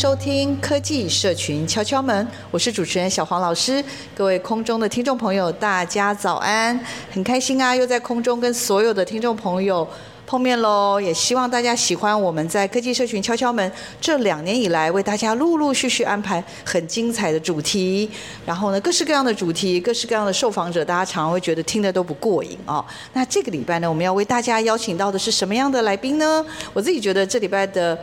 收听科技社群敲敲门，我是主持人小黄老师。各位空中的听众朋友，大家早安！很开心啊，又在空中跟所有的听众朋友碰面喽。也希望大家喜欢我们在科技社群敲敲门这两年以来为大家陆陆续续安排很精彩的主题。然后呢，各式各样的主题，各式各样的受访者，大家常常会觉得听得都不过瘾哦。那这个礼拜呢，我们要为大家邀请到的是什么样的来宾呢？我自己觉得这礼拜的。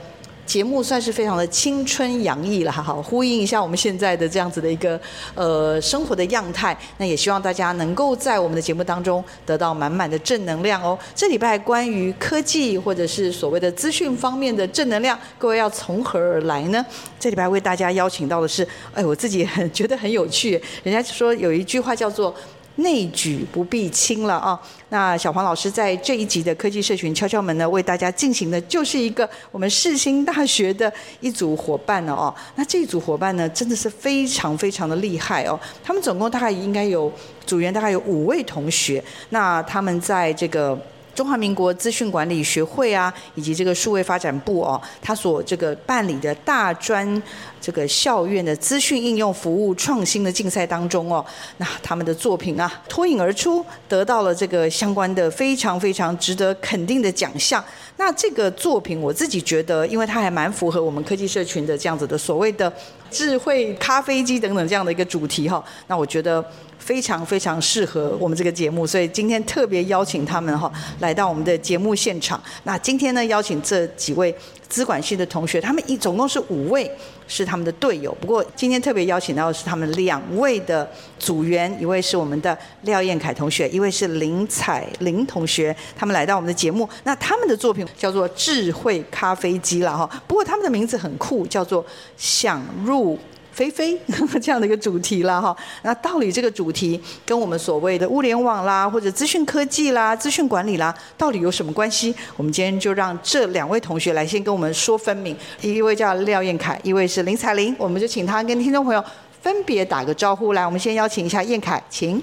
节目算是非常的青春洋溢了，哈，好，呼应一下我们现在的这样子的一个呃生活的样态。那也希望大家能够在我们的节目当中得到满满的正能量哦。这礼拜关于科技或者是所谓的资讯方面的正能量，各位要从何而来呢？这礼拜为大家邀请到的是，哎，我自己很觉得很有趣。人家说有一句话叫做。内举不避亲了啊！那小黄老师在这一集的科技社群敲敲门呢，为大家进行的就是一个我们世新大学的一组伙伴了哦。那这一组伙伴呢，真的是非常非常的厉害哦。他们总共大概应该有组员大概有五位同学，那他们在这个。中华民国资讯管理学会啊，以及这个数位发展部哦，他所这个办理的大专这个校院的资讯应用服务创新的竞赛当中哦，那他们的作品啊脱颖而出，得到了这个相关的非常非常值得肯定的奖项。那这个作品我自己觉得，因为它还蛮符合我们科技社群的这样子的所谓的智慧咖啡机等等这样的一个主题哈，那我觉得。非常非常适合我们这个节目，所以今天特别邀请他们哈来到我们的节目现场。那今天呢，邀请这几位资管系的同学，他们一总共是五位，是他们的队友。不过今天特别邀请到的是他们两位的组员，一位是我们的廖彦凯同学，一位是林彩玲同学。他们来到我们的节目，那他们的作品叫做《智慧咖啡机》了哈。不过他们的名字很酷，叫做“想入”。菲菲 这样的一个主题了哈，那到底这个主题跟我们所谓的物联网啦，或者资讯科技啦、资讯管理啦，到底有什么关系？我们今天就让这两位同学来先跟我们说分明。一位叫廖彦凯，一位是林采玲，我们就请他跟听众朋友分别打个招呼。来，我们先邀请一下彦凯，请。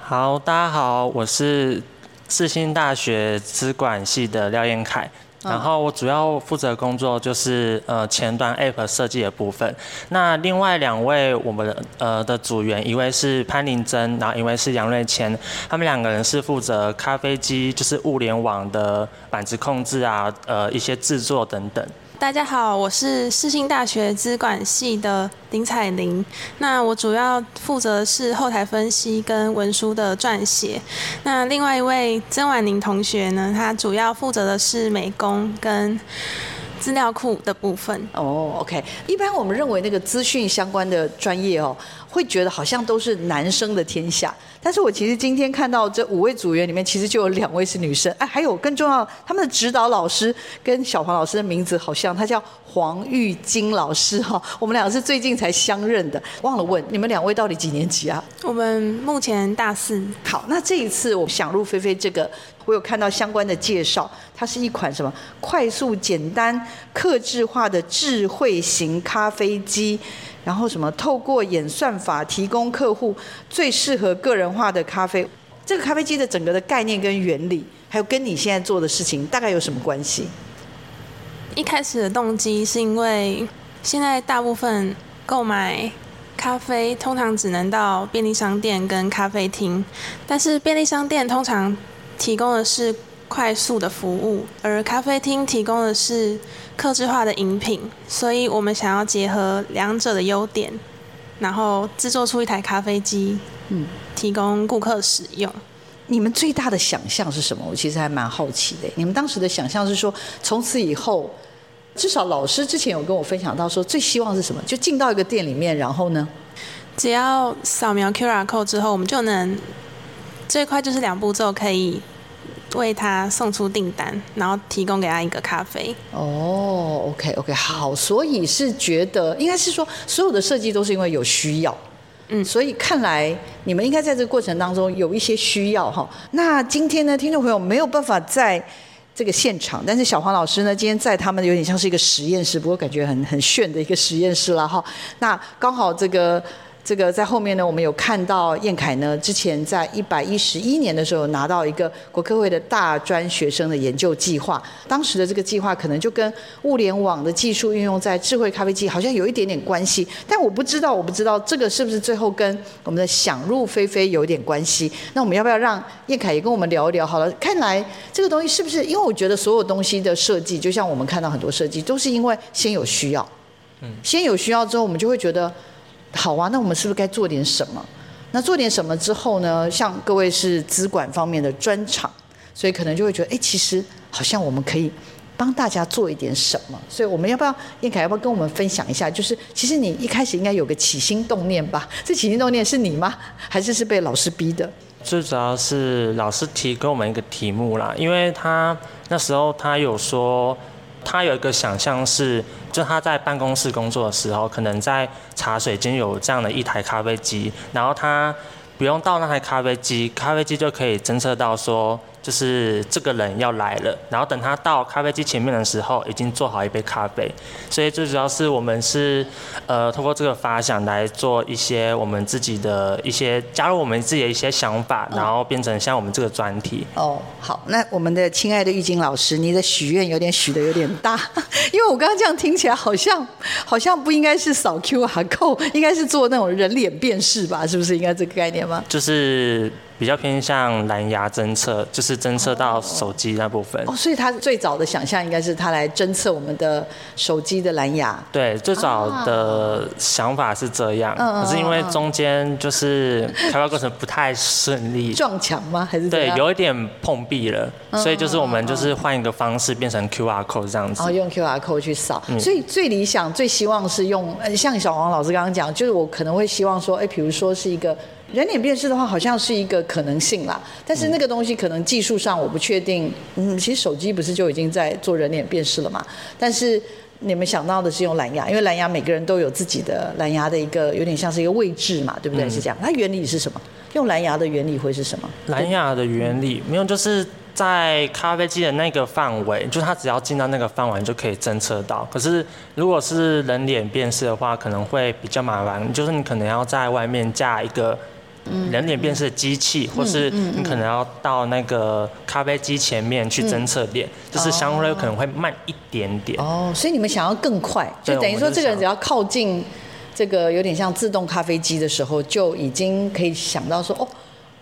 好，大家好，我是世新大学资管系的廖彦凯。然后我主要负责工作就是呃前端 App 设计的部分。那另外两位我们的呃的组员，一位是潘林珍，然后一位是杨瑞谦，他们两个人是负责咖啡机，就是物联网的板子控制啊，呃一些制作等等。大家好，我是世新大学资管系的林彩玲。那我主要负责是后台分析跟文书的撰写。那另外一位曾婉宁同学呢，他主要负责的是美工跟资料库的部分。哦，OK。一般我们认为那个资讯相关的专业哦，会觉得好像都是男生的天下。但是我其实今天看到这五位组员里面，其实就有两位是女生，哎，还有更重要，他们的指导老师跟小黄老师的名字好像，他叫黄玉金老师哈，我们两个是最近才相认的，忘了问你们两位到底几年级啊？我们目前大四。好，那这一次我想入非非这个，我有看到相关的介绍，它是一款什么快速、简单、客制化的智慧型咖啡机。然后什么？透过演算法提供客户最适合个人化的咖啡。这个咖啡机的整个的概念跟原理，还有跟你现在做的事情大概有什么关系？一开始的动机是因为现在大部分购买咖啡通常只能到便利商店跟咖啡厅，但是便利商店通常提供的是快速的服务，而咖啡厅提供的是客制化的饮品，所以我们想要结合两者的优点，然后制作出一台咖啡机，嗯，提供顾客使用。你们最大的想象是什么？我其实还蛮好奇的。你们当时的想象是说，从此以后，至少老师之前有跟我分享到说，最希望是什么？就进到一个店里面，然后呢，只要扫描 QR code 之后，我们就能最快就是两步骤可以为他送出订单，然后提供给他一个咖啡。哦，OK OK，好，所以是觉得应该是说，所有的设计都是因为有需要。嗯，所以看来你们应该在这个过程当中有一些需要哈。那今天呢，听众朋友没有办法在这个现场，但是小黄老师呢，今天在他们有点像是一个实验室，不过感觉很很炫的一个实验室了哈。那刚好这个。这个在后面呢，我们有看到燕凯呢，之前在一百一十一年的时候拿到一个国科会的大专学生的研究计划。当时的这个计划可能就跟物联网的技术运用在智慧咖啡机好像有一点点关系，但我不知道，我不知道这个是不是最后跟我们的想入非非有点关系。那我们要不要让燕凯也跟我们聊一聊？好了，看来这个东西是不是？因为我觉得所有东西的设计，就像我们看到很多设计，都是因为先有需要，嗯，先有需要之后，我们就会觉得。好啊，那我们是不是该做点什么？那做点什么之后呢？像各位是资管方面的专场，所以可能就会觉得，哎，其实好像我们可以帮大家做一点什么。所以我们要不要，燕凯要不要跟我们分享一下？就是其实你一开始应该有个起心动念吧？这起心动念是你吗？还是是被老师逼的？最主要是老师提给我们一个题目啦，因为他那时候他有说。他有一个想象是，就他在办公室工作的时候，可能在茶水间有这样的一台咖啡机，然后他不用到那台咖啡机，咖啡机就可以侦测到说。就是这个人要来了，然后等他到咖啡机前面的时候，已经做好一杯咖啡。所以最主要是我们是，呃，通过这个发想来做一些我们自己的一些加入我们自己的一些想法，然后变成像我们这个专题。哦，好，那我们的亲爱的玉晶老师，你的许愿有点许的有点大，因为我刚刚这样听起来好像好像不应该是扫 QR code，应该是做那种人脸辨识吧？是不是应该这个概念吗？就是。比较偏向蓝牙侦测，就是侦测到手机那部分。哦，所以他最早的想象应该是他来侦测我们的手机的蓝牙。对，最早的想法是这样，啊、可是因为中间就是开发过程不太顺利。撞墙吗？还是对，有一点碰壁了，所以就是我们就是换一个方式，变成 QR code 这样子。哦，用 QR code 去扫。嗯、所以最理想、最希望是用，像小黄老师刚刚讲，就是我可能会希望说，哎，比如说是一个。人脸辨识的话，好像是一个可能性啦，但是那个东西可能技术上我不确定。嗯，其实手机不是就已经在做人脸辨识了嘛？但是你们想到的是用蓝牙，因为蓝牙每个人都有自己的蓝牙的一个有点像是一个位置嘛，对不对？嗯、是这样。它原理是什么？用蓝牙的原理会是什么？蓝牙的原理没有，就是在咖啡机的那个范围，就是它只要进到那个范围就可以侦测到。可是如果是人脸辨识的话，可能会比较麻烦，就是你可能要在外面架一个。人脸辨识的机器，或是你可能要到那个咖啡机前面去侦测脸，就是相对可能会慢一点点。哦，所以你们想要更快，就等于说这个人只要靠近这个有点像自动咖啡机的时候，就已经可以想到说哦。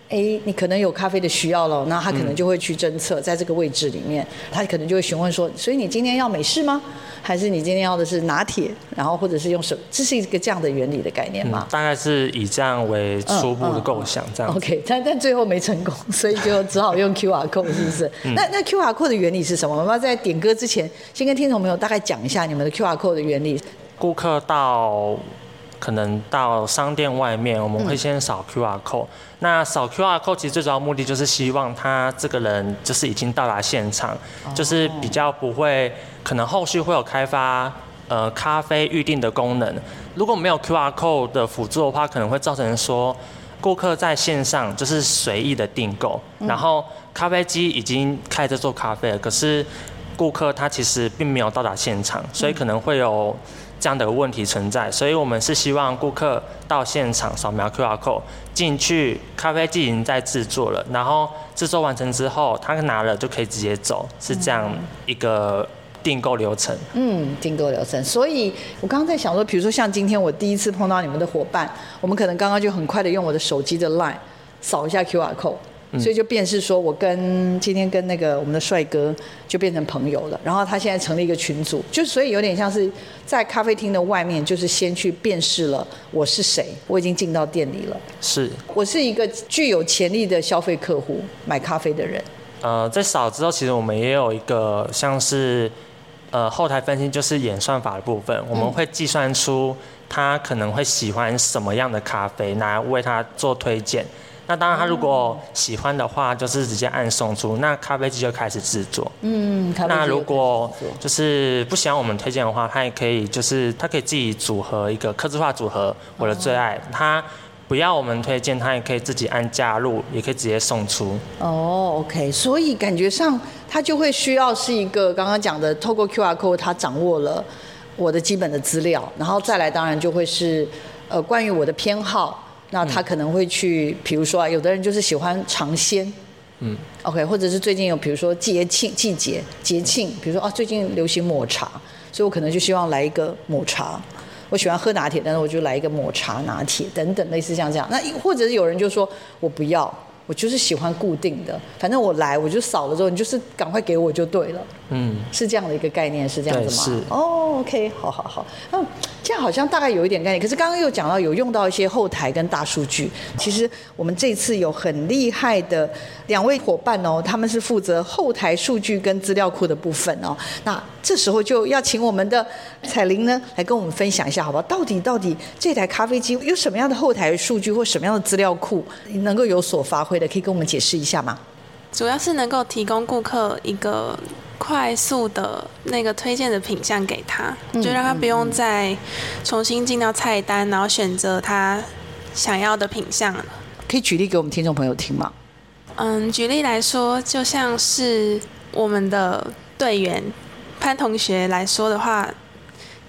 哎，你可能有咖啡的需要了，那他可能就会去侦测，在这个位置里面，他可能就会询问说，所以你今天要美式吗？还是你今天要的是拿铁？然后或者是用手，这是一个这样的原理的概念吗？大概是以这样为初步的构想，这样。OK，但但最后没成功，所以就只好用 QR code，是不是？那那 QR code 的原理是什么？我们要在点歌之前，先跟听众朋友大概讲一下你们的 QR code 的原理。顾客到。可能到商店外面，我们会先扫 QR code。嗯、那扫 QR code 其实最主要目的就是希望他这个人就是已经到达现场，哦、就是比较不会可能后续会有开发呃咖啡预定的功能。如果没有 QR code 的辅助的话，可能会造成说顾客在线上就是随意的订购，嗯、然后咖啡机已经开着做咖啡了，可是顾客他其实并没有到达现场，所以可能会有。这样的问题存在，所以我们是希望顾客到现场扫描 QR code 进去，咖啡机已经在制作了，然后制作完成之后，他拿了就可以直接走，是这样一个订购流程。嗯，订购流程。所以我刚刚在想说，比如说像今天我第一次碰到你们的伙伴，我们可能刚刚就很快的用我的手机的 Line 扫一下 QR code。所以就变是说我跟今天跟那个我们的帅哥就变成朋友了。然后他现在成立一个群组，就所以有点像是在咖啡厅的外面，就是先去辨识了我是谁，我已经进到店里了。是，我是一个具有潜力的消费客户，买咖啡的人。呃，在扫之后，其实我们也有一个像是呃后台分析，就是演算法的部分，我们会计算出他可能会喜欢什么样的咖啡，来为他做推荐。那当然，他如果喜欢的话，就是直接按送出，那咖啡机就开始制作。嗯，那如果就是不喜欢我们推荐的话，他也可以就是他可以自己组合一个客制化组合，我的最爱他。不要我们推荐，他也可以自己按加入，也可以直接送出。哦，OK，所以感觉上他就会需要是一个刚刚讲的，透过 QR code，他掌握了我的基本的资料，然后再来当然就会是呃关于我的偏好，那他可能会去，比如说啊，有的人就是喜欢尝鲜，嗯，OK，或者是最近有比如说节庆季节节庆，比如说啊最近流行抹茶，所以我可能就希望来一个抹茶。我喜欢喝拿铁，但是我就来一个抹茶拿铁等等，类似像这样。那或者是有人就说我不要，我就是喜欢固定的，反正我来我就扫了之后，你就是赶快给我就对了。嗯，是这样的一个概念，是这样子吗？是。哦，OK，好好好。那。这样好像大概有一点概念，可是刚刚又讲到有用到一些后台跟大数据。其实我们这次有很厉害的两位伙伴哦，他们是负责后台数据跟资料库的部分哦。那这时候就要请我们的彩玲呢来跟我们分享一下，好不好？到底到底这台咖啡机有什么样的后台数据或什么样的资料库能够有所发挥的？可以跟我们解释一下吗？主要是能够提供顾客一个。快速的那个推荐的品相给他，就让他不用再重新进到菜单，然后选择他想要的品相了。可以举例给我们听众朋友听吗？嗯，举例来说，就像是我们的队员潘同学来说的话，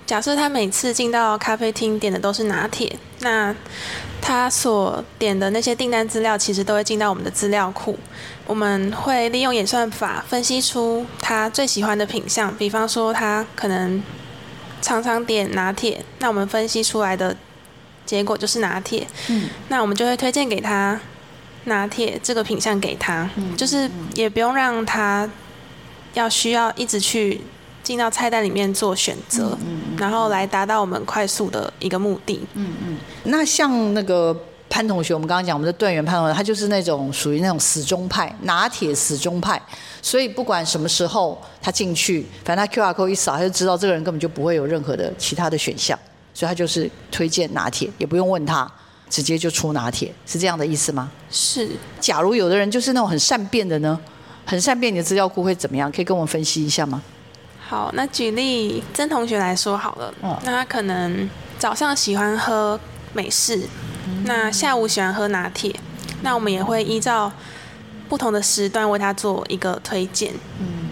假设他每次进到咖啡厅点的都是拿铁，那他所点的那些订单资料，其实都会进到我们的资料库。我们会利用演算法分析出他最喜欢的品相，比方说他可能常常点拿铁，那我们分析出来的结果就是拿铁。嗯，那我们就会推荐给他拿铁这个品相给他，就是也不用让他要需要一直去进到菜单里面做选择，嗯然后来达到我们快速的一个目的。嗯嗯，那像那个。潘同学，我们刚刚讲我们的队员潘同学，他就是那种属于那种死忠派，拿铁死忠派，所以不管什么时候他进去，反正他 QR code 一扫，他就知道这个人根本就不会有任何的其他的选项，所以他就是推荐拿铁，也不用问他，直接就出拿铁，是这样的意思吗？是。假如有的人就是那种很善变的呢，很善变，你的资料库会怎么样？可以跟我们分析一下吗？好，那举例曾同学来说好了，嗯，那他可能早上喜欢喝美式。那下午喜欢喝拿铁，那我们也会依照不同的时段为他做一个推荐。嗯，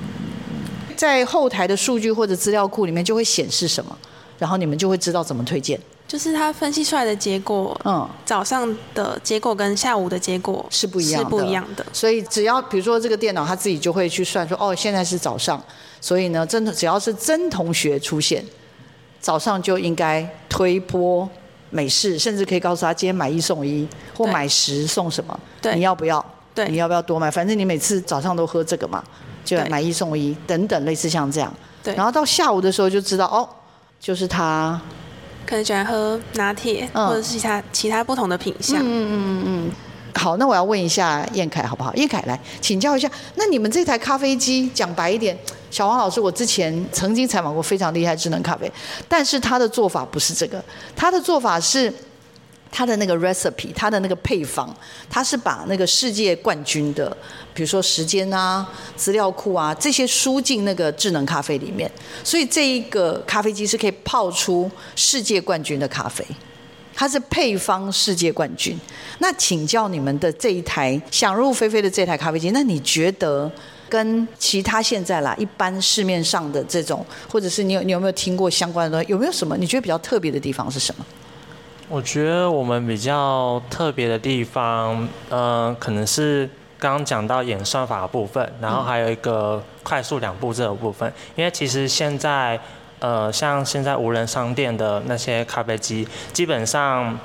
在后台的数据或者资料库里面就会显示什么，然后你们就会知道怎么推荐。就是他分析出来的结果，嗯，早上的结果跟下午的结果是不一样的，是不一样的。所以只要比如说这个电脑，他自己就会去算说，哦，现在是早上，所以呢，真的只要是真同学出现，早上就应该推波。美式，甚至可以告诉他今天买一送一，或买十送什么，对，你要不要？对，你要不要多买？反正你每次早上都喝这个嘛，就买一送一等等，类似像这样。对，然后到下午的时候就知道哦，就是他可能喜欢喝拿铁，嗯，或者是其他其他不同的品相。嗯嗯嗯嗯。好，那我要问一下燕凯好不好？燕凯来请教一下，那你们这台咖啡机讲白一点。小王老师，我之前曾经采访过非常厉害智能咖啡，但是他的做法不是这个，他的做法是他的那个 recipe，他的那个配方，他是把那个世界冠军的，比如说时间啊、资料库啊这些输进那个智能咖啡里面，所以这一个咖啡机是可以泡出世界冠军的咖啡，它是配方世界冠军。那请教你们的这一台想入非非的这台咖啡机，那你觉得？跟其他现在啦，一般市面上的这种，或者是你有你有没有听过相关的东西？有没有什么你觉得比较特别的地方是什么？我觉得我们比较特别的地方，呃，可能是刚刚讲到演算法的部分，然后还有一个快速两步骤的部分。因为其实现在，呃，像现在无人商店的那些咖啡机，基本上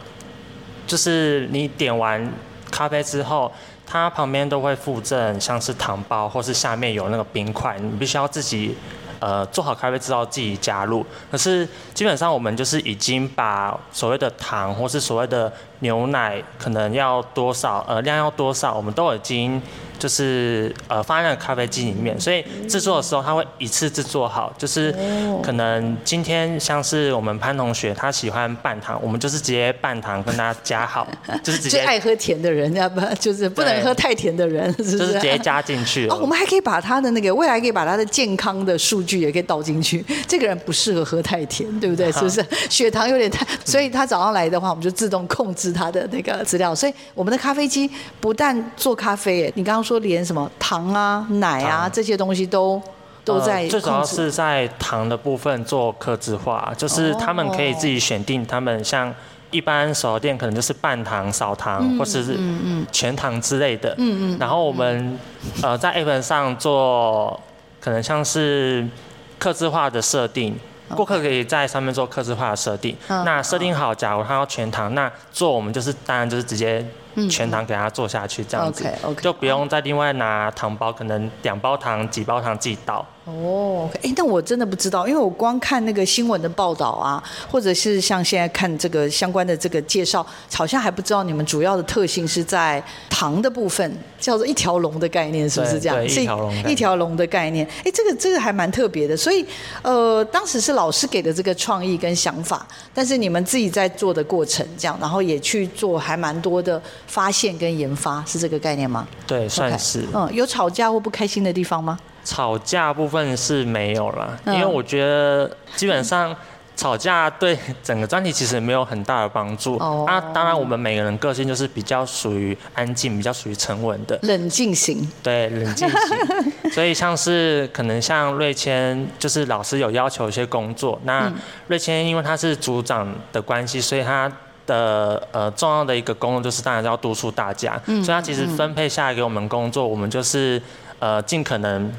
就是你点完咖啡之后。它旁边都会附赠像是糖包，或是下面有那个冰块，你必须要自己。呃，做好咖啡之后自己加入，可是基本上我们就是已经把所谓的糖或是所谓的牛奶可能要多少，呃，量要多少，我们都已经。就是呃放在那个咖啡机里面，所以制作的时候他会一次制作好，就是可能今天像是我们潘同学他喜欢半糖，我们就是直接半糖跟他加好，就是直接 爱喝甜的人，要不就是不能喝太甜的人，是不是？就是直接加进去哦。我们还可以把他的那个未来可以把他的健康的数据也可以倒进去，这个人不适合喝太甜，对不对？是不是？血糖有点太，所以他早上来的话，我们就自动控制他的那个资料。所以我们的咖啡机不但做咖啡，哎，你刚刚说。说连什么糖啊、奶啊糖这些东西都都在、呃，最主要是在糖的部分做克制化，就是他们可以自己选定，他们像一般手摇店可能就是半糖、少糖，嗯、或是全糖之类的。嗯嗯。然后我们呃在 App 上做，可能像是克制化的设定，顾客可以在上面做客制化的设定。那设定好，假如他要全糖，那做我们就是当然就是直接。全糖给他做下去，这样子就不用再另外拿糖包，可能两包糖、几包糖自己倒。哦，哎，那我真的不知道，因为我光看那个新闻的报道啊，或者是像现在看这个相关的这个介绍，好像还不知道你们主要的特性是在糖的部分，叫做一条龙的概念，是不是这样？一条龙。一条龙的概念，哎，这个这个还蛮特别的。所以，呃，当时是老师给的这个创意跟想法，但是你们自己在做的过程，这样，然后也去做还蛮多的发现跟研发，是这个概念吗？对，算是。Okay, 嗯，有吵架或不开心的地方吗？吵架部分是没有了，因为我觉得基本上吵架对整个专题其实没有很大的帮助。哦。那当然，我们每个人个性就是比较属于安静、比较属于沉稳的。冷静型。对，冷静型。所以像是可能像瑞谦，就是老师有要求一些工作，那瑞谦因为他是组长的关系，所以他的呃重要的一个功能就是当然要督促大家。嗯。所以他其实分配下来给我们工作，我们就是呃尽可能。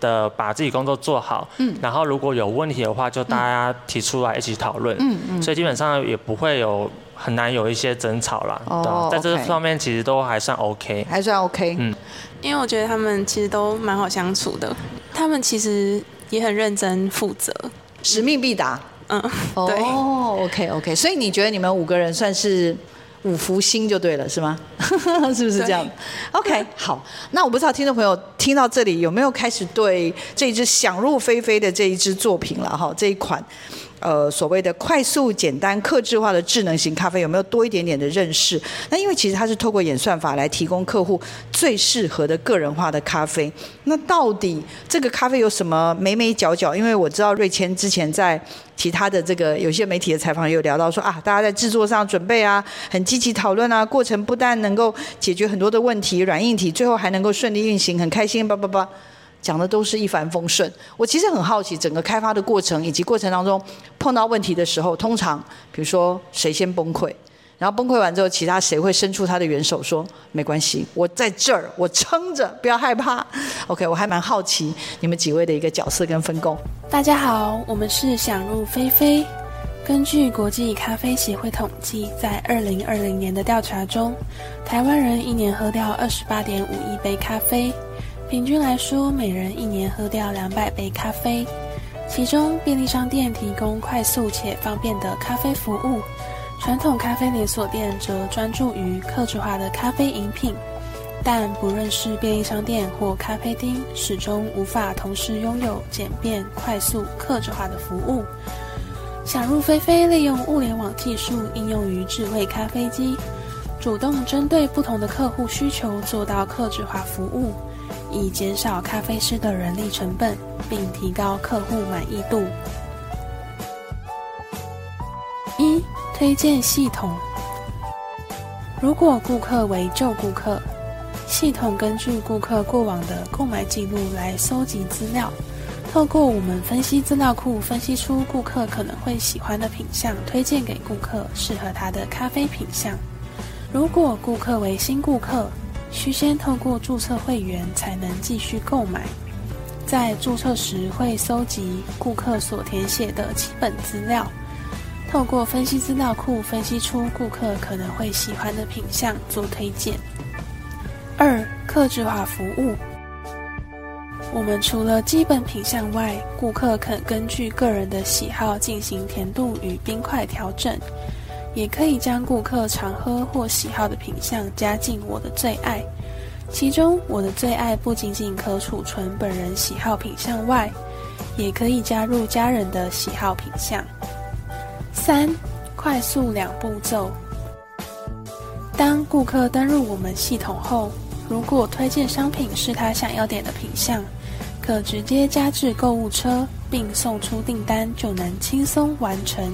的把自己工作做好，嗯，然后如果有问题的话，就大家提出来一起讨论，嗯嗯，所以基本上也不会有很难有一些争吵啦。哦，在这方面其实都还算 OK，还算 OK，嗯，因为我觉得他们其实都蛮好相处的，他们其实也很认真负责，使命必达，嗯，对，哦，OK OK，所以你觉得你们五个人算是？五福星就对了，是吗？是不是这样？OK，好。那我不知道听众朋友听到这里有没有开始对这一支想入非非的这一支作品了哈？这一款。呃，所谓的快速、简单、客制化的智能型咖啡，有没有多一点点的认识？那因为其实它是透过演算法来提供客户最适合的个人化的咖啡。那到底这个咖啡有什么美美角角？因为我知道瑞谦之前在其他的这个有些媒体的采访也有聊到说啊，大家在制作上准备啊，很积极讨论啊，过程不但能够解决很多的问题，软硬体最后还能够顺利运行，很开心，叭叭叭。讲的都是一帆风顺。我其实很好奇整个开发的过程，以及过程当中碰到问题的时候，通常比如说谁先崩溃，然后崩溃完之后，其他谁会伸出他的援手说没关系，我在这儿，我撑着，不要害怕。OK，我还蛮好奇你们几位的一个角色跟分工。大家好，我们是想入非非。根据国际咖啡协会统计，在二零二零年的调查中，台湾人一年喝掉二十八点五亿杯咖啡。平均来说，每人一年喝掉两百杯咖啡。其中，便利商店提供快速且方便的咖啡服务，传统咖啡连锁店则专注于客制化的咖啡饮品。但不论是便利商店或咖啡厅，始终无法同时拥有简便、快速、客制化的服务。想入非非利用物联网技术应用于智慧咖啡机，主动针对不同的客户需求做到客制化服务。以减少咖啡师的人力成本，并提高客户满意度。一、推荐系统。如果顾客为旧顾客，系统根据顾客过往的购买记录来搜集资料，透过我们分析资料库，分析出顾客可能会喜欢的品项，推荐给顾客适合他的咖啡品项。如果顾客为新顾客，需先透过注册会员才能继续购买，在注册时会搜集顾客所填写的基本资料，透过分析资料库分析出顾客可能会喜欢的品项做推荐。二、客制化服务。我们除了基本品项外，顾客可根据个人的喜好进行甜度与冰块调整，也可以将顾客常喝或喜好的品项加进我的最爱。其中，我的最爱不仅仅可储存本人喜好品项外，也可以加入家人的喜好品项。三、快速两步骤。当顾客登入我们系统后，如果推荐商品是他想要点的品项，可直接加至购物车，并送出订单，就能轻松完成。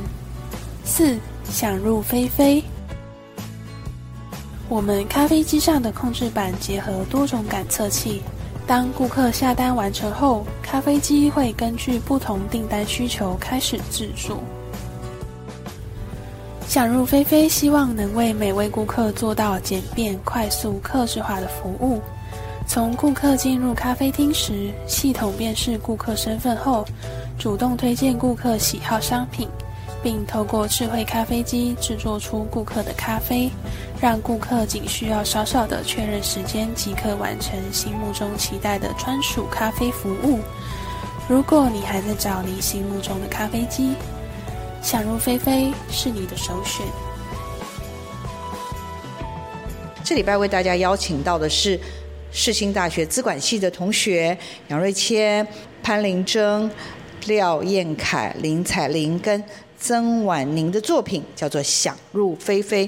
四、想入非非。我们咖啡机上的控制板结合多种感测器，当顾客下单完成后，咖啡机会根据不同订单需求开始制作。想入非非，希望能为每位顾客做到简便、快速、客制化的服务。从顾客进入咖啡厅时，系统辨识顾客身份后，主动推荐顾客喜好商品，并透过智慧咖啡机制作出顾客的咖啡，让顾客仅需要少少的确认时间即可完成心目中期待的专属咖啡服务。如果你还在找你心目中的咖啡机，想入非非是你的首选。这礼拜为大家邀请到的是世新大学资管系的同学杨瑞谦、潘玲珍、廖彦凯、林彩玲跟曾婉宁的作品，叫做《想入非非》。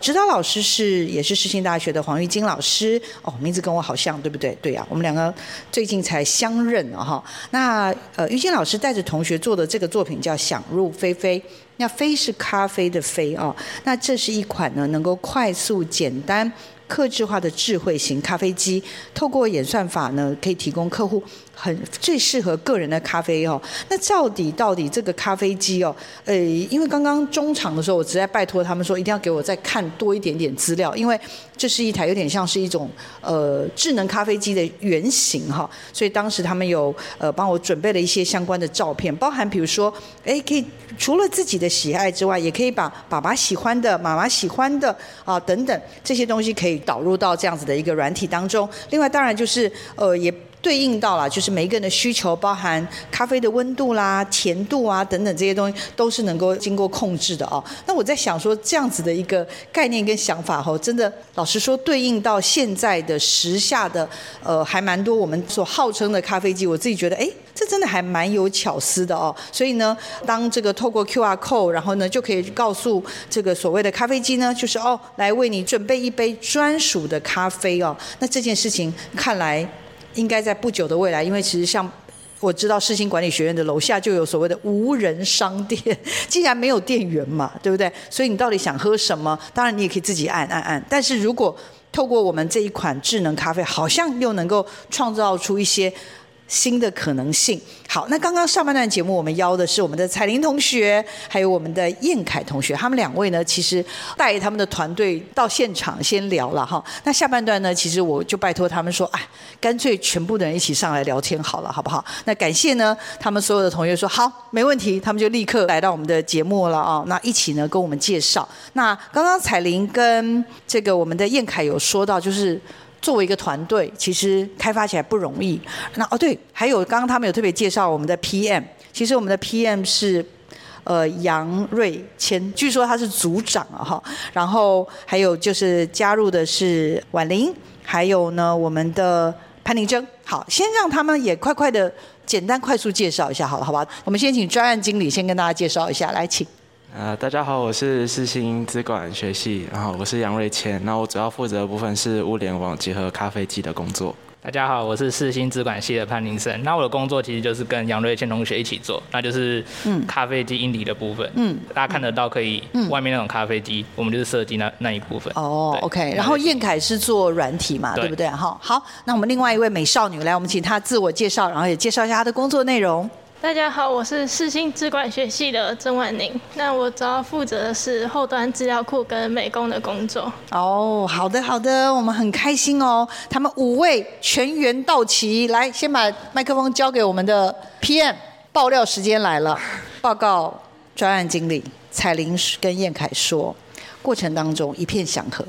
指导老师是也是世新大学的黄玉金老师哦，名字跟我好像，对不对？对呀、啊，我们两个最近才相认啊哈。那呃，玉金老师带着同学做的这个作品叫《想入非非》，那“非”是咖啡的“非”哦。那这是一款呢，能够快速简单。客制化的智慧型咖啡机，透过演算法呢，可以提供客户很最适合个人的咖啡哦。那到底到底这个咖啡机哦，呃，因为刚刚中场的时候，我实在拜托他们说一定要给我再看多一点点资料，因为这是一台有点像是一种呃智能咖啡机的原型哈。所以当时他们有呃帮我准备了一些相关的照片，包含比如说，哎，可以除了自己的喜爱之外，也可以把爸爸喜欢的、妈妈喜欢的啊等等这些东西可以。导入到这样子的一个软体当中，另外当然就是呃也对应到了，就是每一个人的需求，包含咖啡的温度啦、甜度啊等等这些东西，都是能够经过控制的哦。那我在想说，这样子的一个概念跟想法吼，真的老实说，对应到现在的时下的呃还蛮多我们所号称的咖啡机，我自己觉得哎。诶这真的还蛮有巧思的哦，所以呢，当这个透过 QR code，然后呢，就可以告诉这个所谓的咖啡机呢，就是哦，来为你准备一杯专属的咖啡哦。那这件事情看来应该在不久的未来，因为其实像我知道世新管理学院的楼下就有所谓的无人商店，既然没有店员嘛，对不对？所以你到底想喝什么？当然你也可以自己按按按，但是如果透过我们这一款智能咖啡，好像又能够创造出一些。新的可能性。好，那刚刚上半段节目我们邀的是我们的彩玲同学，还有我们的燕凯同学，他们两位呢，其实带他们的团队到现场先聊了哈。那下半段呢，其实我就拜托他们说，哎，干脆全部的人一起上来聊天好了，好不好？那感谢呢，他们所有的同学说好，没问题，他们就立刻来到我们的节目了啊。那一起呢跟我们介绍。那刚刚彩玲跟这个我们的燕凯有说到，就是。作为一个团队，其实开发起来不容易。那哦对，还有刚刚他们有特别介绍我们的 PM，其实我们的 PM 是呃杨瑞谦，据说他是组长啊哈。然后还有就是加入的是婉玲，还有呢我们的潘玲珍。好，先让他们也快快的简单快速介绍一下好了，好吧？我们先请专案经理先跟大家介绍一下，来请。呃，大家好，我是世新资管学系，然后我是杨瑞谦，那我主要负责的部分是物联网结合咖啡机的工作。大家好，我是世新资管系的潘林生，那我的工作其实就是跟杨瑞谦同学一起做，那就是咖啡机硬体的部分。嗯，大家看得到可以，外面那种咖啡机，我们就是设计那那一部分。哦，OK，然后彦凯是做软体嘛，对不对？哈，好，那我们另外一位美少女来，我们请她自我介绍，然后也介绍一下她的工作内容。大家好，我是世新资管学系的曾婉宁。那我主要负责的是后端资料库跟美工的工作。哦，好的好的，我们很开心哦。他们五位全员到齐，来，先把麦克风交给我们的 PM，爆料时间来了。报告专案经理彩玲跟彦凯说，过程当中一片祥和。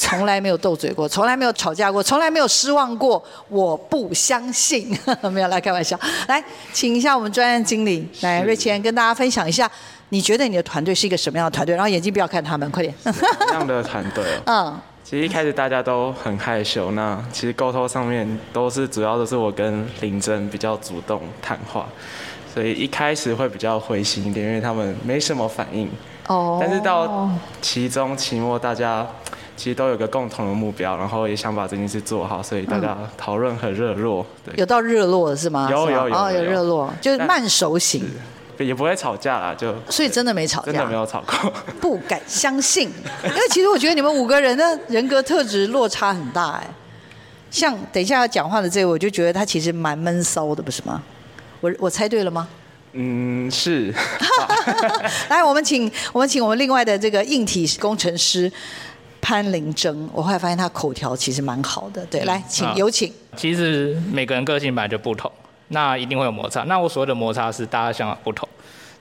从来没有斗嘴过，从来没有吵架过，从来没有失望过。我不相信，没有来开玩笑。来，请一下我们专案经理来瑞谦跟大家分享一下，你觉得你的团队是一个什么样的团队？然后眼睛不要看他们，快点。什么样的团队？嗯，其实一开始大家都很害羞，那其实沟通上面都是主要都是我跟林真比较主动谈话，所以一开始会比较灰心一点，因为他们没什么反应。哦。但是到期中、期末，大家。其实都有个共同的目标，然后也想把这件事做好，所以大家讨论很热络。对，有到热络是吗？有有有，哦，有热络，就是慢熟型，也不会吵架啦，就所以真的没吵架，真的没有吵过，不敢相信，因为其实我觉得你们五个人的人格特质落差很大哎。像等一下要讲话的这位，我就觉得他其实蛮闷骚的，不是吗？我我猜对了吗？嗯，是。来，我们请我们请我们另外的这个硬体工程师。潘玲珍，我后来发现他口条其实蛮好的。对，来，请有请。其实每个人个性本来就不同，那一定会有摩擦。那我所谓的摩擦是大家想法不同。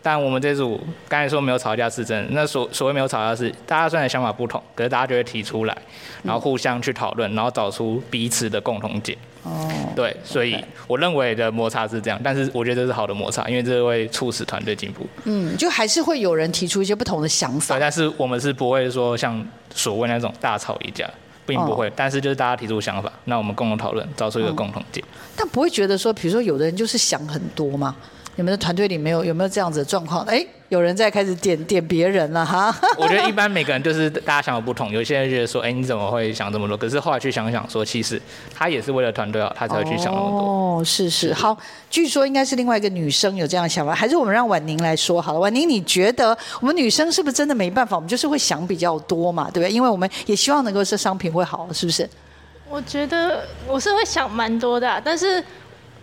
但我们这组刚才说没有吵架是真的，那所所谓没有吵架是大家虽然想法不同，可是大家就会提出来，然后互相去讨论，然后找出彼此的共同点。哦。对，所以我认为的摩擦是这样，但是我觉得这是好的摩擦，因为这会促使团队进步。嗯，就还是会有人提出一些不同的想法。对，但是我们是不会说像所谓那种大吵一架，并不会。哦。但是就是大家提出想法，那我们共同讨论，找出一个共同点。但不会觉得说，比如说有的人就是想很多吗？你们的团队里没有有没有这样子的状况？哎，有人在开始点点别人了哈。我觉得一般每个人就是大家想法不同，有些人觉得说，哎，你怎么会想这么多？可是后来去想想说，其实他也是为了团队好，他才会去想那么多。哦，是是。好，据说应该是另外一个女生有这样的想法，还是我们让婉宁来说好了。婉宁，你觉得我们女生是不是真的没办法？我们就是会想比较多嘛，对不对？因为我们也希望能够是商品会好，是不是？我觉得我是会想蛮多的啊，但是。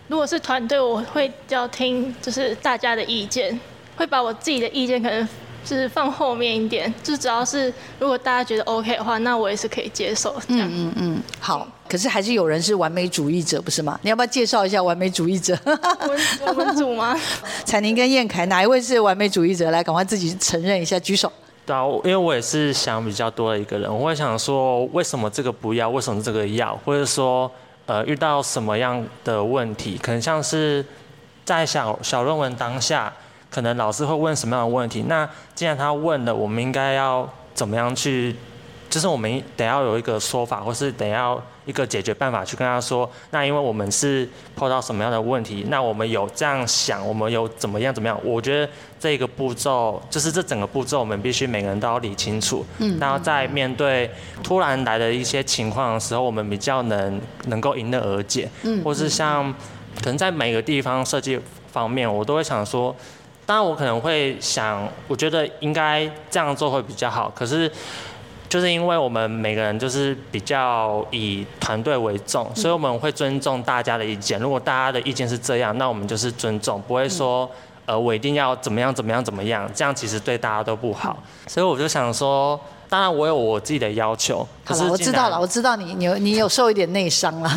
如果是团队，我会要听就是大家的意见，会把我自己的意见可能就是放后面一点，就只要是如果大家觉得 OK 的话，那我也是可以接受这样。嗯嗯嗯，好。可是还是有人是完美主义者，不是吗？你要不要介绍一下完美主义者？我们组吗？彩宁跟燕凯哪一位是完美主义者？来，赶快自己承认一下，举手。对啊，因为我也是想比较多的一个人，我会想说，为什么这个不要？为什么这个要？或者说。呃，遇到什么样的问题，可能像是在小小论文当下，可能老师会问什么样的问题。那既然他问了，我们应该要怎么样去？就是我们得要有一个说法，或是得要一个解决办法去跟他说。那因为我们是碰到什么样的问题，那我们有这样想，我们有怎么样怎么样？我觉得这个步骤，就是这整个步骤，我们必须每个人都要理清楚。嗯。然后在面对突然来的一些情况的时候，我们比较能能够迎刃而解。嗯。或是像可能在每个地方设计方面，我都会想说，当然我可能会想，我觉得应该这样做会比较好。可是。就是因为我们每个人就是比较以团队为重，所以我们会尊重大家的意见。如果大家的意见是这样，那我们就是尊重，不会说，呃，我一定要怎么样怎么样怎么样，这样其实对大家都不好。所以我就想说。当然，我有我自己的要求。可是好了，我知道了，我知道你你有你有受一点内伤了。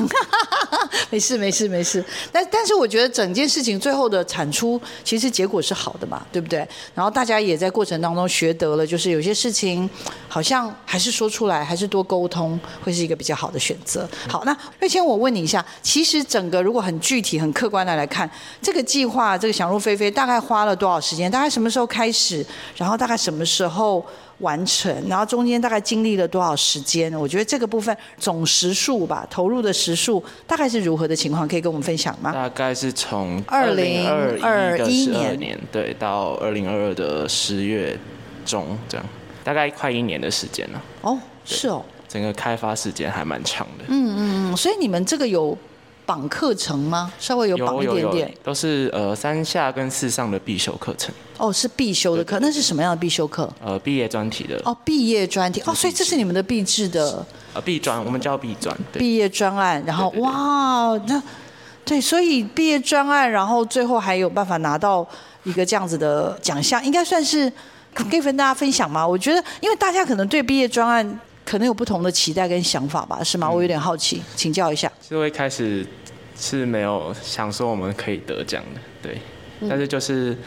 没事没事没事。但但是我觉得整件事情最后的产出，其实结果是好的嘛，对不对？然后大家也在过程当中学得了，就是有些事情好像还是说出来，还是多沟通，会是一个比较好的选择。好，那瑞谦，我问你一下，其实整个如果很具体、很客观的来看，这个计划，这个想入非非，大概花了多少时间？大概什么时候开始？然后大概什么时候？完成，然后中间大概经历了多少时间？我觉得这个部分总时数吧，投入的时数大概是如何的情况？可以跟我们分享吗？大概是从二零二一年对到二零二二的十月中这样，大概快一年的时间了。哦，是哦，整个开发时间还蛮长的。嗯嗯嗯，所以你们这个有。绑课程吗？稍微有绑一点点，都是呃三下跟四上的必修课程。哦，是必修的课，那是什么样的必修课？呃，毕业专题的。哦，毕业专题。哦，所以这是你们的毕制的。呃，毕专，我们叫毕专。毕业专案，然后哇，那对，所以毕业专案，然后最后还有办法拿到一个这样子的奖项，应该算是可以跟大家分享吗？我觉得，因为大家可能对毕业专案可能有不同的期待跟想法吧，是吗？我有点好奇，请教一下。就会开始。是没有想说我们可以得奖的，对。但是就是，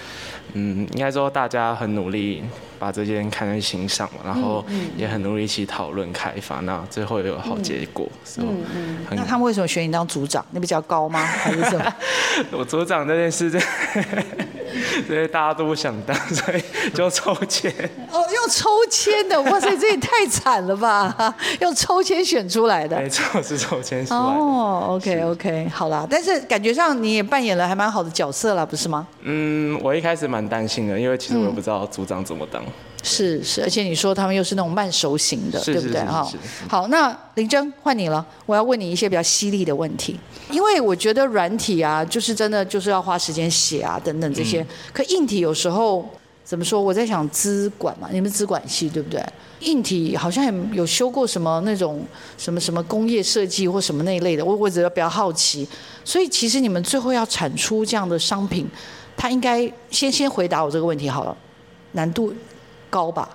嗯，应该说大家很努力把这件看在心上嘛，然后也很努力一起讨论开发，那最后也有好结果。嗯嗯。那他们为什么选你当组长？你比较高吗？还是什么？我组长这件事，所以大家都不想当，所以就抽签。哦，用抽签的，哇塞，这也太惨了吧！用抽签选出来的。没错，是抽签出来的。哦，OK OK，好啦，但是感觉上你也扮演了还蛮好的角色啦，不是吗？嗯，我一开始蛮担心的，因为其实我也不知道组长怎么当。是是，而且你说他们又是那种慢熟型的，对不对？哈，好，那林真换你了，我要问你一些比较犀利的问题，因为我觉得软体啊，就是真的就是要花时间写啊，等等这些。嗯、可硬体有时候怎么说？我在想资管嘛，你们资管系对不对？硬体好像也有修过什么那种什么什么工业设计或什么那一类的，我我只是比较好奇。所以其实你们最后要产出这样的商品，它应该先先回答我这个问题好了，难度。高吧，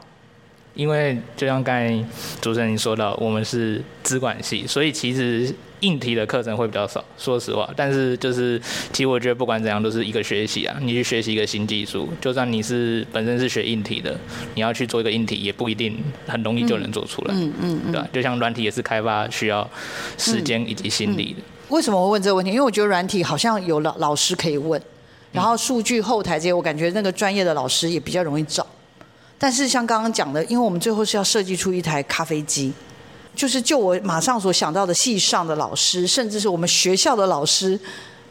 因为就像刚才主持人您说到，我们是资管系，所以其实硬体的课程会比较少，说实话。但是就是，其实我觉得不管怎样都是一个学习啊，你去学习一个新技术，就算你是本身是学硬体的，你要去做一个硬体，也不一定很容易就能做出来。嗯嗯，嗯对，就像软体也是开发需要时间以及心力的。嗯嗯。为什么会问这个问题？因为我觉得软体好像有老老师可以问，然后数据后台这些，我感觉那个专业的老师也比较容易找。但是像刚刚讲的，因为我们最后是要设计出一台咖啡机，就是就我马上所想到的系上的老师，甚至是我们学校的老师，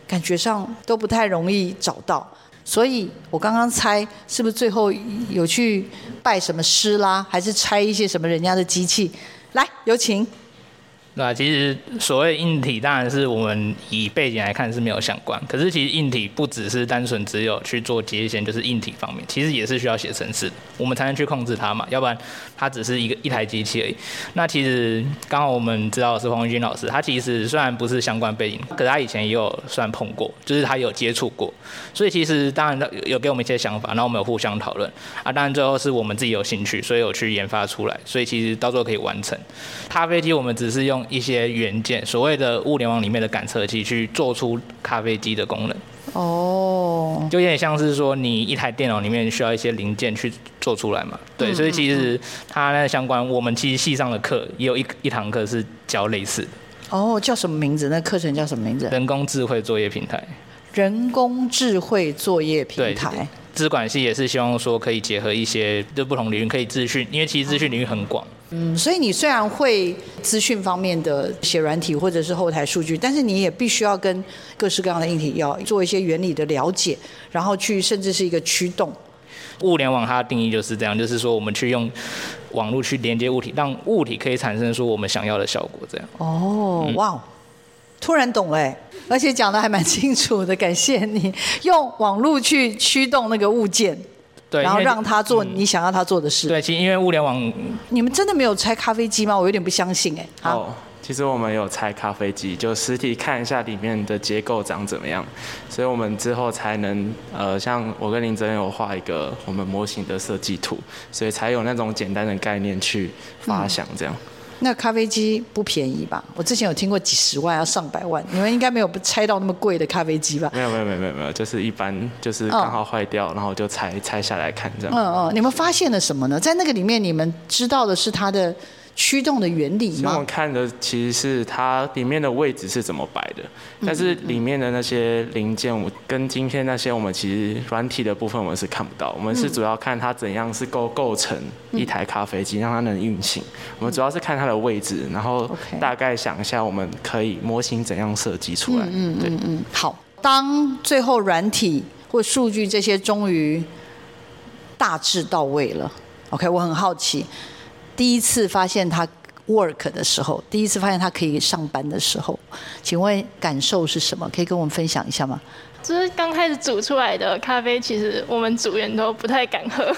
感觉上都不太容易找到。所以我刚刚猜，是不是最后有去拜什么师啦，还是拆一些什么人家的机器？来，有请。那其实所谓硬体，当然是我们以背景来看是没有相关。可是其实硬体不只是单纯只有去做接线，就是硬体方面，其实也是需要写程式，我们才能去控制它嘛。要不然它只是一个一台机器而已。那其实刚好我们知道的是黄玉军老师，他其实虽然不是相关背景，可是他以前也有算碰过，就是他有接触过。所以其实当然有给我们一些想法，然后我们有互相讨论啊。当然最后是我们自己有兴趣，所以有去研发出来。所以其实到时候可以完成。咖啡机我们只是用。一些元件，所谓的物联网里面的感测器，去做出咖啡机的功能。哦，oh. 就有点像是说，你一台电脑里面需要一些零件去做出来嘛。对，所以其实它那相关，我们其实系上的课也有一一堂课是教类似的。哦，oh, 叫什么名字？那课程叫什么名字？人工智慧作业平台。人工智慧作业平台。资管系也是希望说可以结合一些就不同领域可以资讯，因为其实资讯领域很广。嗯，所以你虽然会资讯方面的写软体或者是后台数据，但是你也必须要跟各式各样的硬体要做一些原理的了解，然后去甚至是一个驱动。物联网它的定义就是这样，就是说我们去用网络去连接物体，让物体可以产生出我们想要的效果，这样。哦，哇、嗯，突然懂了，而且讲的还蛮清楚的，感谢你用网络去驱动那个物件。对，然后让他做你想要他做的事。对，其实因为物联网，你们真的没有拆咖啡机吗？我有点不相信哎。哦，其实我们有拆咖啡机，就实体看一下里面的结构长怎么样，所以我们之后才能呃，像我跟林真有画一个我们模型的设计图，所以才有那种简单的概念去发想这样。嗯那咖啡机不便宜吧？我之前有听过几十万，要上百万。你们应该没有拆到那么贵的咖啡机吧？没有没有没有没有没有，就是一般就是刚好坏掉，然后就拆拆下来看这样。嗯嗯，你们发现了什么呢？在那个里面，你们知道的是它的。驱动的原理吗？我们看的其实是它里面的位置是怎么摆的，但是里面的那些零件，我跟今天那些，我们其实软体的部分我们是看不到，我们是主要看它怎样是构构成一台咖啡机，让它能运行。我们主要是看它的位置，然后大概想一下我们可以模型怎样设计出来。嗯嗯嗯。好，当最后软体或数据这些终于大致到位了，OK，我很好奇。第一次发现他 work 的时候，第一次发现他可以上班的时候，请问感受是什么？可以跟我们分享一下吗？就是刚开始煮出来的咖啡，其实我们组员都不太敢喝，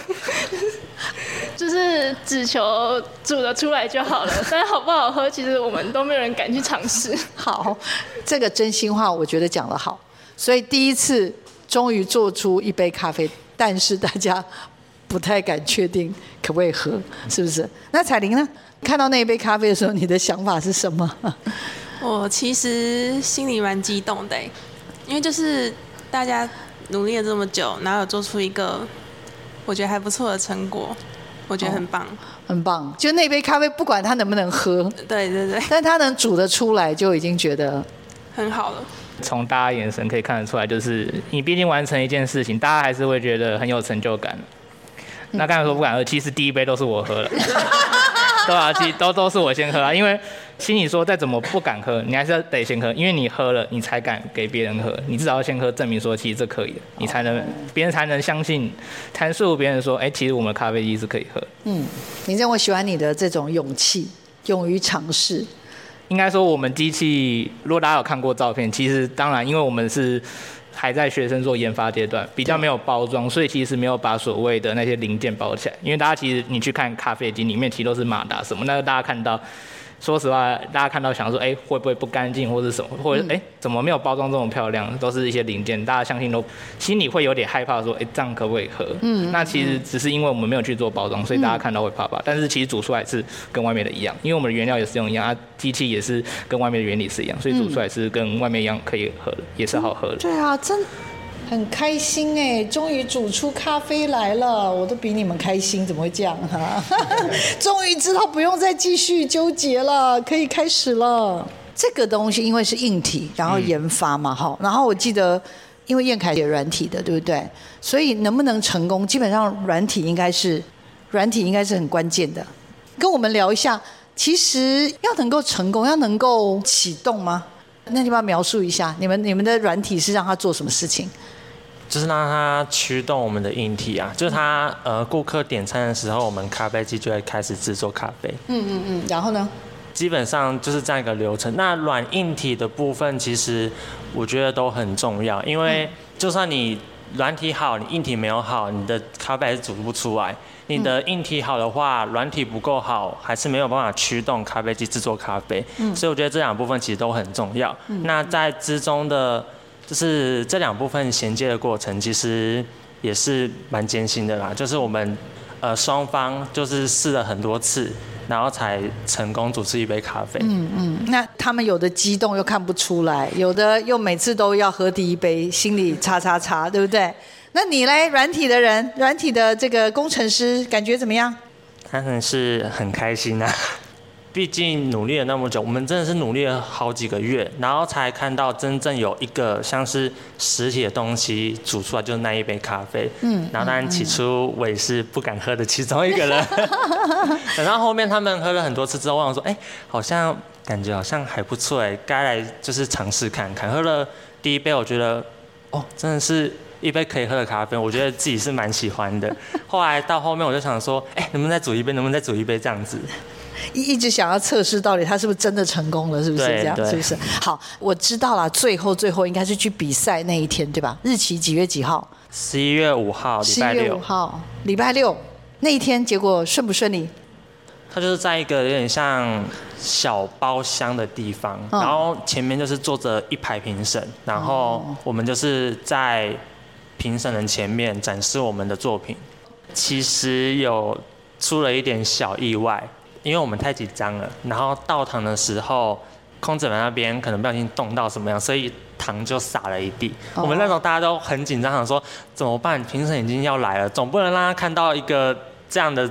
就是只求煮得出来就好了，但是好不好喝，其实我们都没有人敢去尝试。好，这个真心话我觉得讲得好，所以第一次终于做出一杯咖啡，但是大家。不太敢确定可不可以喝，是不是？那彩玲呢？看到那一杯咖啡的时候，你的想法是什么？我其实心里蛮激动的，因为就是大家努力了这么久，然后有做出一个我觉得还不错的成果，我觉得很棒，哦、很棒。就那杯咖啡，不管它能不能喝，对对对，但它能煮得出来，就已经觉得很好了。从大家眼神可以看得出来，就是你毕竟完成一件事情，大家还是会觉得很有成就感。那刚才说不敢喝，其实第一杯都是我喝了，对啊，其实都都是我先喝啊，因为心里说再怎么不敢喝，你还是要得先喝，因为你喝了，你才敢给别人喝，你至少要先喝，证明说其实这可以的，你才能别人才能相信，阐述别人说，哎、欸，其实我们的咖啡机是可以喝。嗯，林正，我喜欢你的这种勇气，勇于尝试。应该说我们机器，如果大家有看过照片，其实当然，因为我们是。还在学生做研发阶段，比较没有包装，所以其实没有把所谓的那些零件包起来。因为大家其实你去看咖啡机里面，其实都是马达什么，那大家看到。说实话，大家看到想说，哎，会不会不干净，或者什么，或者哎，怎么没有包装这么漂亮？都是一些零件，大家相信都心里会有点害怕，说，哎，这样可不可以喝？嗯，那其实只是因为我们没有去做包装，所以大家看到会怕怕。但是其实煮出来是跟外面的一样，因为我们的原料也是用一样，啊，机器也是跟外面的原理是一样，所以煮出来是跟外面一样可以喝的，也是好喝的。对啊，真。很开心哎，终于煮出咖啡来了，我都比你们开心，怎么会这样哈、啊？终于知道不用再继续纠结了，可以开始了。这个东西因为是硬体，然后研发嘛哈、嗯，然后我记得因为燕凯也软体的，对不对？所以能不能成功，基本上软体应该是软体应该是很关键的。跟我们聊一下，其实要能够成功，要能够启动吗？那你把它描述一下，你们你们的软体是让它做什么事情？就是让它驱动我们的硬体啊，就是它呃，顾客点餐的时候，我们咖啡机就会开始制作咖啡。嗯嗯嗯，然后呢？基本上就是这样一个流程。那软硬体的部分，其实我觉得都很重要，因为就算你软体好，你硬体没有好，你的咖啡还是煮不出来。你的硬体好的话，软体不够好，还是没有办法驱动咖啡机制作咖啡。嗯。所以我觉得这两部分其实都很重要。嗯。那在之中的。就是这两部分衔接的过程，其实也是蛮艰辛的啦。就是我们呃双方就是试了很多次，然后才成功煮出一杯咖啡。嗯嗯。那他们有的激动又看不出来，有的又每次都要喝第一杯，心里叉叉叉，对不对？那你嘞，软体的人，软体的这个工程师，感觉怎么样？当然是很开心啊。毕竟努力了那么久，我们真的是努力了好几个月，然后才看到真正有一个像是实体的东西煮出来，就是那一杯咖啡。嗯，然后当然起初我也是不敢喝的其中一个人，等到后面他们喝了很多次之后，我想说，哎，好像感觉好像还不错哎，该来就是尝试看看。喝了第一杯，我觉得哦，真的是一杯可以喝的咖啡，我觉得自己是蛮喜欢的。后来到后面我就想说，哎，能不能再煮一杯？能不能再煮一杯这样子？一一直想要测试到底他是不是真的成功了，是不是这样？是不是？好，我知道了。最后最后应该是去比赛那一天，对吧？日期几月几号？十一月五号，礼拜六。十一月五号，礼拜六那一天，结果顺不顺利？他就是在一个有点像小包厢的地方，嗯，然后前面就是坐着一排评审，然后我们就是在评审人前面展示我们的作品。其实有出了一点小意外。因为我们太紧张了，然后到堂的时候，空姐们那边可能不小心动到什么样，所以糖就洒了一地。Oh. 我们那时候大家都很紧张，想说怎么办？评审已经要来了，总不能让他看到一个这样的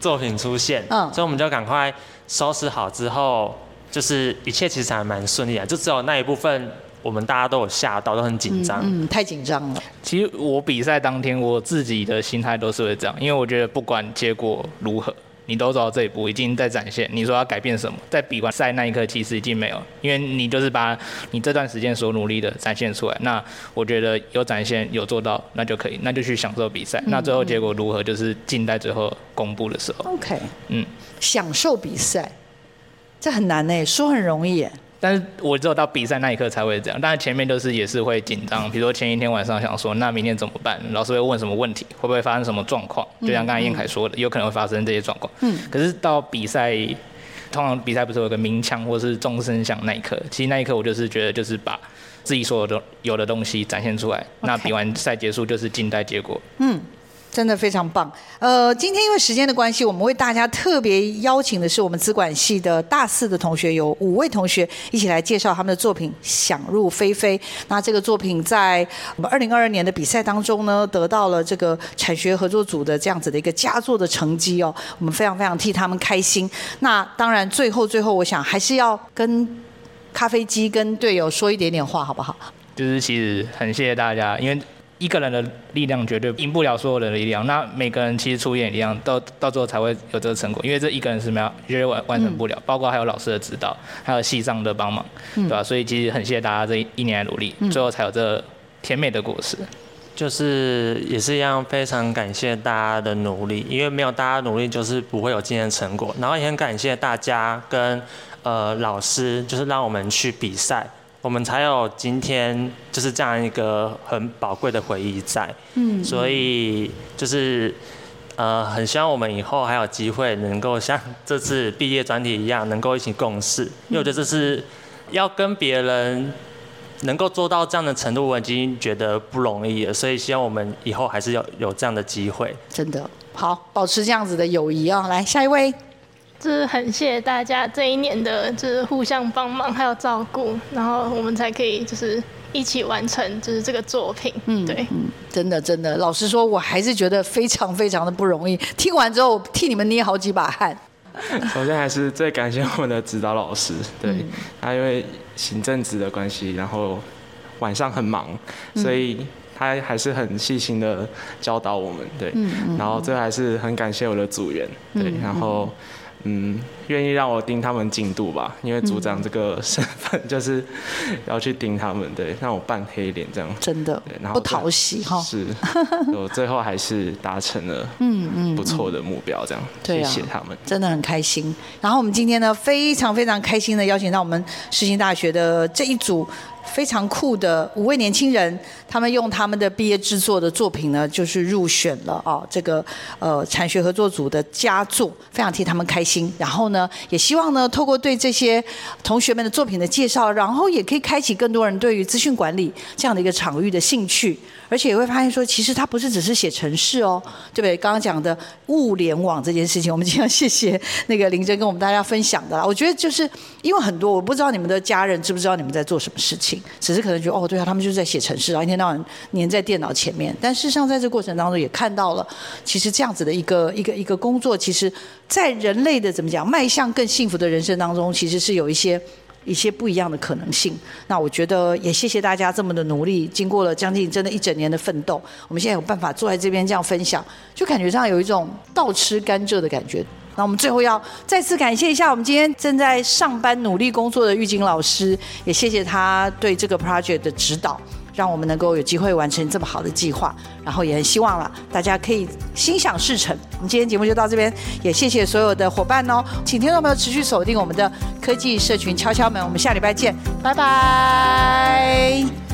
作品出现。嗯、oh.，所以我们就赶快收拾好之后，就是一切其实还蛮顺利的，就只有那一部分我们大家都有吓到，都很紧张。嗯，太紧张了。其实我比赛当天，我自己的心态都是会这样，因为我觉得不管结果如何。你都走到这一步，已经在展现。你说要改变什么？在比完赛那一刻，其实已经没有，因为你就是把你这段时间所努力的展现出来。那我觉得有展现，有做到，那就可以，那就去享受比赛。嗯、那最后结果如何，就是静待最后公布的时候。OK，嗯，享受比赛，这很难呢，说很容易。但是我只有到比赛那一刻才会这样，但是前面都是也是会紧张，比如说前一天晚上想说，那明天怎么办？老师会问什么问题？会不会发生什么状况？就像刚才彦凯说的，有可能会发生这些状况。嗯。可是到比赛，通常比赛不是有个鸣枪或是钟声响那一刻，其实那一刻我就是觉得就是把自己所有的有的东西展现出来。那比完赛结束就是静待结果。嗯。真的非常棒。呃，今天因为时间的关系，我们为大家特别邀请的是我们资管系的大四的同学，有五位同学一起来介绍他们的作品《想入非非》。那这个作品在我们二零二二年的比赛当中呢，得到了这个产学合作组的这样子的一个佳作的成绩哦。我们非常非常替他们开心。那当然，最后最后，我想还是要跟咖啡机跟队友说一点点话，好不好？就是其实很谢谢大家，因为。一个人的力量绝对赢不了所有人的力量，那每个人其实出一点力量，到到最后才会有这个成果。因为这一个人是没有绝对完完成不了，嗯、包括还有老师的指导，还有系上的帮忙，嗯、对吧？所以其实很谢谢大家这一年的努力，嗯、最后才有这甜美的果实。就是也是一样，非常感谢大家的努力，因为没有大家努力，就是不会有今天的成果。然后也很感谢大家跟呃老师，就是让我们去比赛。我们才有今天就是这样一个很宝贵的回忆在，嗯，所以就是呃，很希望我们以后还有机会能够像这次毕业专题一样，能够一起共事，因为我觉得这是要跟别人能够做到这样的程度，我已经觉得不容易了，所以希望我们以后还是要有这样的机会。真的好，保持这样子的友谊啊！来，下一位。就是很谢谢大家这一年的，就是互相帮忙还有照顾，然后我们才可以就是一起完成就是这个作品。嗯，对，嗯，真的真的，老实说，我还是觉得非常非常的不容易。听完之后，我替你们捏好几把汗。首先还是最感谢我们的指导老师，对，他因为行政职的关系，然后晚上很忙，所以他还是很细心的教导我们，对，然后最后还是很感谢我的组员，对，然后。嗯，愿意让我盯他们进度吧，因为组长这个身份就是要去盯他们，对，让我扮黑脸这样，真的，然后不讨喜哈。是，我最后还是达成了，嗯嗯，不错的目标，这样，谢谢他们，真的很开心。然后我们今天呢，非常非常开心的邀请到我们世新大学的这一组。非常酷的五位年轻人，他们用他们的毕业制作的作品呢，就是入选了啊这个呃产学合作组的佳作，非常替他们开心。然后呢，也希望呢，透过对这些同学们的作品的介绍，然后也可以开启更多人对于资讯管理这样的一个场域的兴趣。而且也会发现说，其实它不是只是写程式哦，对不对？刚刚讲的物联网这件事情，我们今天要谢谢那个林珍跟我们大家分享的啦。我觉得就是因为很多，我不知道你们的家人知不知道你们在做什么事情，只是可能觉得哦，对啊，他们就是在写程式，然后一天到晚黏在电脑前面。但事实上，在这过程当中也看到了，其实这样子的一个一个一个工作，其实在人类的怎么讲，迈向更幸福的人生当中，其实是有一些。一些不一样的可能性，那我觉得也谢谢大家这么的努力，经过了将近真的一整年的奋斗，我们现在有办法坐在这边这样分享，就感觉上有一种倒吃甘蔗的感觉。那我们最后要再次感谢一下我们今天正在上班努力工作的玉晶老师，也谢谢他对这个 project 的指导。让我们能够有机会完成这么好的计划，然后也很希望了大家可以心想事成。我们今天节目就到这边，也谢谢所有的伙伴哦，请听众朋友持续锁定我们的科技社群敲敲门，我们下礼拜见，拜拜。